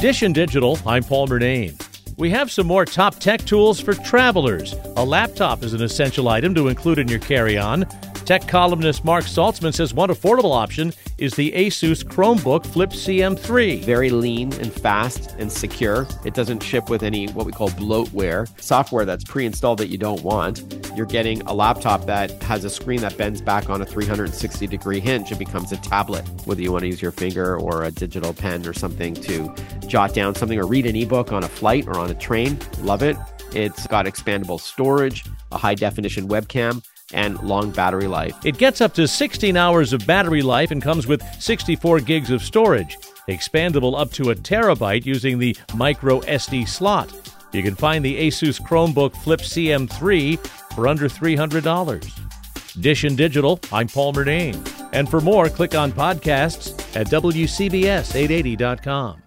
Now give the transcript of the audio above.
Dish and Digital, I'm Paul Murnane. We have some more top tech tools for travelers. A laptop is an essential item to include in your carry on. Tech columnist Marc Saltzman says one affordable option is the Asus Chromebook Flip CM3. Very lean and fast and secure. It doesn't ship with any what we call bloatware, software that's pre installed that you don't want. You're getting a laptop that has a screen that bends back on a 360 degree hinge. It becomes a tablet, whether you want to use your finger or a digital pen or something to jot down something or read an ebook on a flight or on a train. Love it. It's got expandable storage, a high definition webcam and long battery life. It gets up to 16 hours of battery life and comes with 64 gigs of storage, expandable up to a terabyte using the micro SD slot. You can find the Asus Chromebook Flip CM3 for under $300. Dish and Digital, I'm Paul Murnane. And for more, click on podcasts at WCBS880.com.